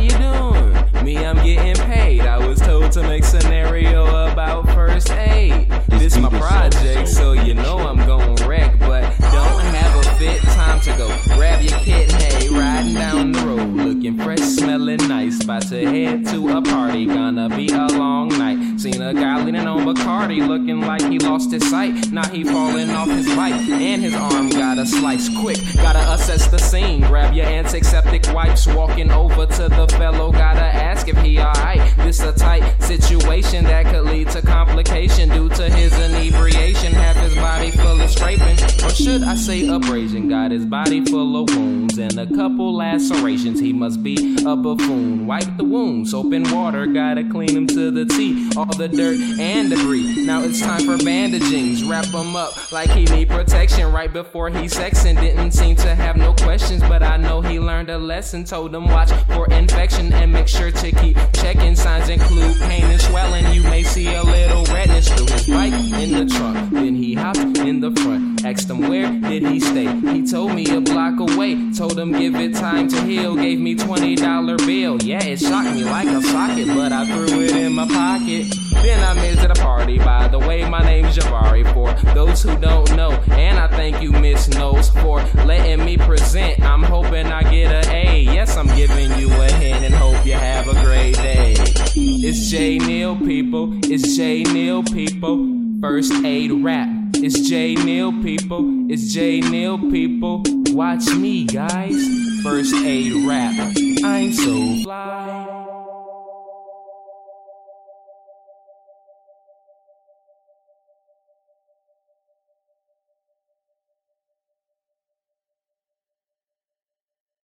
you doing? Me, I'm getting paid. I was told to make scenario looking fresh, smelling nice. About to head to a party, gonna be a long night. Seen a guy leaning on Bacardi, looking like he lost his sight. Now he falling off his bike, and his arm got a slice quick. Gotta assess the scene, grab your antiseptic wipes, walking over to the fellow. Gotta ask if he alright. This a tight situation that could lead to complication due to should I say abrasion? Got his body full of wounds and a couple lacerations. He must be a buffoon. Wipe the wounds, soap and water. Gotta clean him to the T. All the dirt and debris. Now it's time for bandagings. Wrap him up like he need protection right before he sexing. Didn't seem to have no questions, but I know he learned a lesson. Told him watch for infection and make sure to keep checking. Signs include pain and swelling. You may see a little redness through his bike in the trunk. Then he hopped in the front. Asked him where did he stay. He told me a block away. Told him give it time to heal. Gave me twenty dollar bill. Yeah, it shocked me like a socket, but I threw it in my pocket. Then I made it to the party. By the way, my name's Javari. For those who don't know, and I thank you, Miss Nose, for letting me present. I'm hoping I get a A. Yes, I'm giving you a hint and hope you have a great day. It's Jay Neal, people. It's Jay Neal, people. First aid rap. It's Jay Neal, people. It's Jay Neal, people. Watch me, guys. First aid rap. I'm so fly.